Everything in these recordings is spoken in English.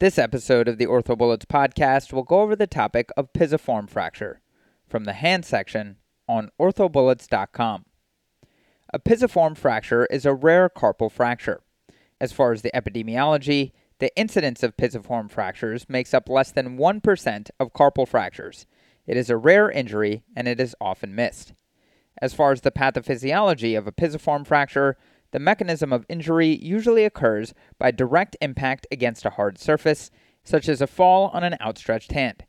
This episode of the OrthoBullets podcast will go over the topic of pisiform fracture from the hand section on orthobullets.com. A pisiform fracture is a rare carpal fracture. As far as the epidemiology, the incidence of pisiform fractures makes up less than 1% of carpal fractures. It is a rare injury and it is often missed. As far as the pathophysiology of a pisiform fracture, the mechanism of injury usually occurs by direct impact against a hard surface, such as a fall on an outstretched hand.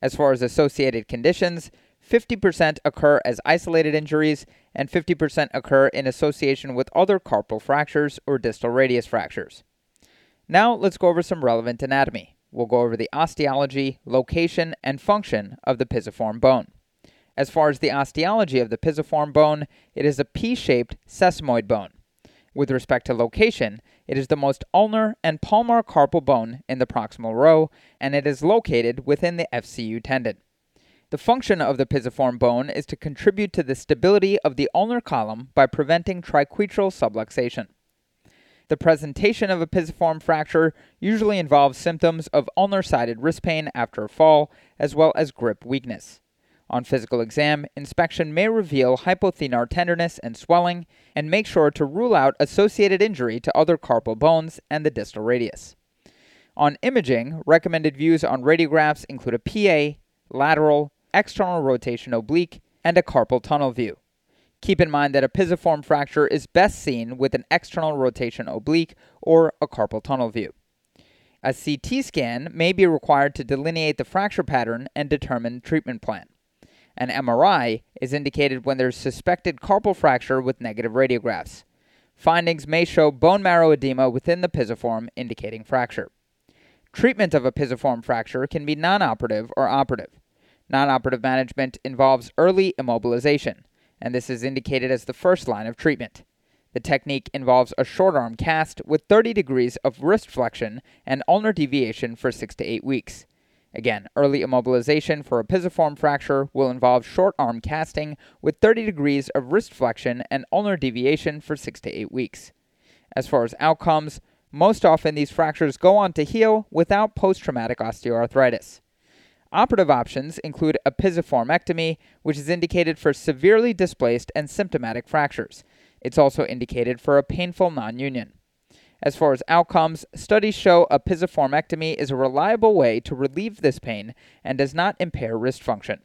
As far as associated conditions, 50% occur as isolated injuries, and 50% occur in association with other carpal fractures or distal radius fractures. Now, let's go over some relevant anatomy. We'll go over the osteology, location, and function of the pisiform bone. As far as the osteology of the pisiform bone, it is a pea shaped sesamoid bone. With respect to location, it is the most ulnar and palmar carpal bone in the proximal row, and it is located within the FCU tendon. The function of the pisiform bone is to contribute to the stability of the ulnar column by preventing triquetral subluxation. The presentation of a pisiform fracture usually involves symptoms of ulnar sided wrist pain after a fall, as well as grip weakness. On physical exam, inspection may reveal hypothenar tenderness and swelling, and make sure to rule out associated injury to other carpal bones and the distal radius. On imaging, recommended views on radiographs include a PA, lateral, external rotation oblique, and a carpal tunnel view. Keep in mind that a pisiform fracture is best seen with an external rotation oblique or a carpal tunnel view. A CT scan may be required to delineate the fracture pattern and determine treatment plan. An MRI is indicated when there's suspected carpal fracture with negative radiographs. Findings may show bone marrow edema within the pisiform, indicating fracture. Treatment of a pisiform fracture can be non operative or operative. Non operative management involves early immobilization, and this is indicated as the first line of treatment. The technique involves a short arm cast with 30 degrees of wrist flexion and ulnar deviation for 6 to 8 weeks. Again, early immobilization for a pisiform fracture will involve short arm casting with 30 degrees of wrist flexion and ulnar deviation for 6 to 8 weeks. As far as outcomes, most often these fractures go on to heal without post traumatic osteoarthritis. Operative options include a pisiformectomy, which is indicated for severely displaced and symptomatic fractures. It's also indicated for a painful non union. As far as outcomes, studies show a pisiformectomy is a reliable way to relieve this pain and does not impair wrist function.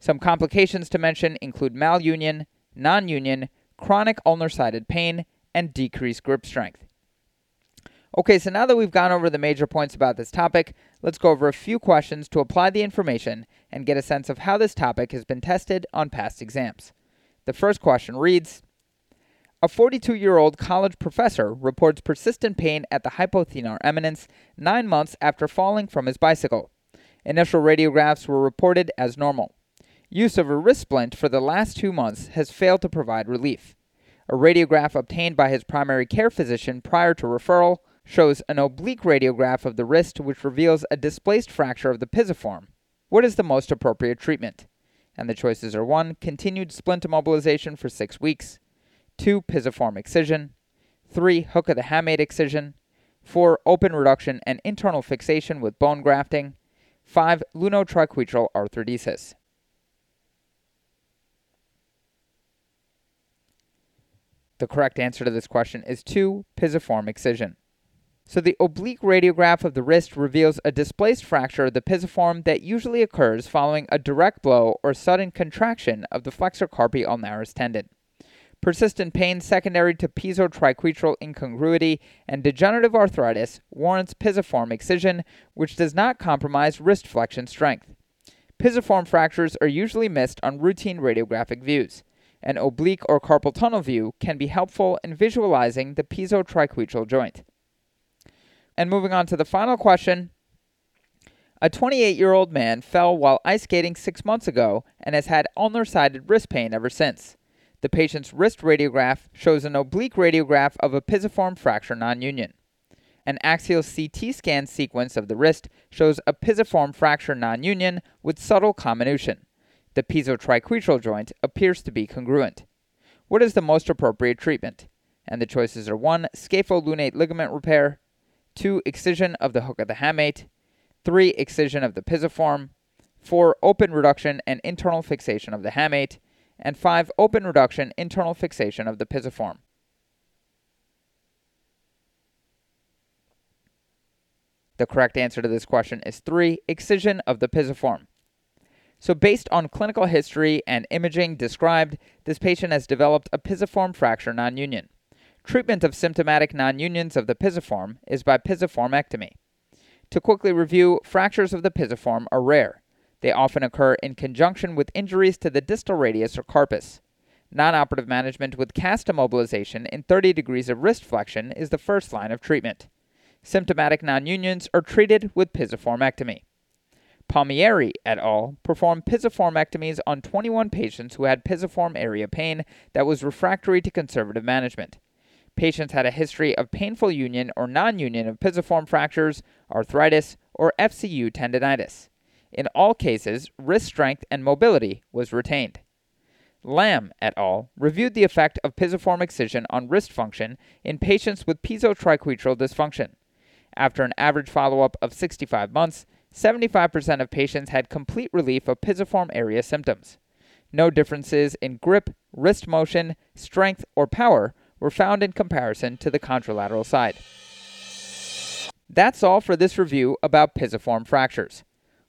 Some complications to mention include malunion, non union, chronic ulnar sided pain, and decreased grip strength. Okay, so now that we've gone over the major points about this topic, let's go over a few questions to apply the information and get a sense of how this topic has been tested on past exams. The first question reads a 42 year old college professor reports persistent pain at the hypothenar eminence nine months after falling from his bicycle. Initial radiographs were reported as normal. Use of a wrist splint for the last two months has failed to provide relief. A radiograph obtained by his primary care physician prior to referral shows an oblique radiograph of the wrist which reveals a displaced fracture of the pisiform. What is the most appropriate treatment? And the choices are 1. Continued splint immobilization for 6 weeks, 2. Pisiform excision. 3. Hook of the hamate excision. 4. Open reduction and internal fixation with bone grafting. 5. Lunotriquetral arthrodesis. The correct answer to this question is 2. Pisiform excision. So the oblique radiograph of the wrist reveals a displaced fracture of the pisiform that usually occurs following a direct blow or sudden contraction of the flexor carpi ulnaris tendon. Persistent pain secondary to pisotriquetral incongruity and degenerative arthritis warrants pisiform excision, which does not compromise wrist flexion strength. Pisiform fractures are usually missed on routine radiographic views. An oblique or carpal tunnel view can be helpful in visualizing the pisotriquetral joint. And moving on to the final question. A 28 year old man fell while ice skating six months ago and has had ulnar sided wrist pain ever since. The patient's wrist radiograph shows an oblique radiograph of a pisiform fracture nonunion. An axial CT scan sequence of the wrist shows a pisiform fracture nonunion with subtle comminution. The pisotriquetral joint appears to be congruent. What is the most appropriate treatment? And the choices are 1. Scapholunate ligament repair, 2. Excision of the hook of the hamate. 3. Excision of the pisiform. 4. Open reduction and internal fixation of the hamate. And 5. Open reduction, internal fixation of the pisiform. The correct answer to this question is 3. Excision of the pisiform. So, based on clinical history and imaging described, this patient has developed a pisiform fracture nonunion. Treatment of symptomatic nonunions of the pisiform is by pisiformectomy. To quickly review, fractures of the pisiform are rare. They often occur in conjunction with injuries to the distal radius or carpus. Non-operative management with cast immobilization in 30 degrees of wrist flexion is the first line of treatment. Symptomatic nonunions are treated with pisiformectomy. Palmieri et al. performed pisiformectomies on 21 patients who had pisiform area pain that was refractory to conservative management. Patients had a history of painful union or non union of pisiform fractures, arthritis, or FCU tendonitis. In all cases, wrist strength and mobility was retained. Lamb et al. reviewed the effect of pisiform excision on wrist function in patients with pisotriquetral dysfunction. After an average follow up of 65 months, 75% of patients had complete relief of pisiform area symptoms. No differences in grip, wrist motion, strength, or power were found in comparison to the contralateral side. That's all for this review about pisiform fractures.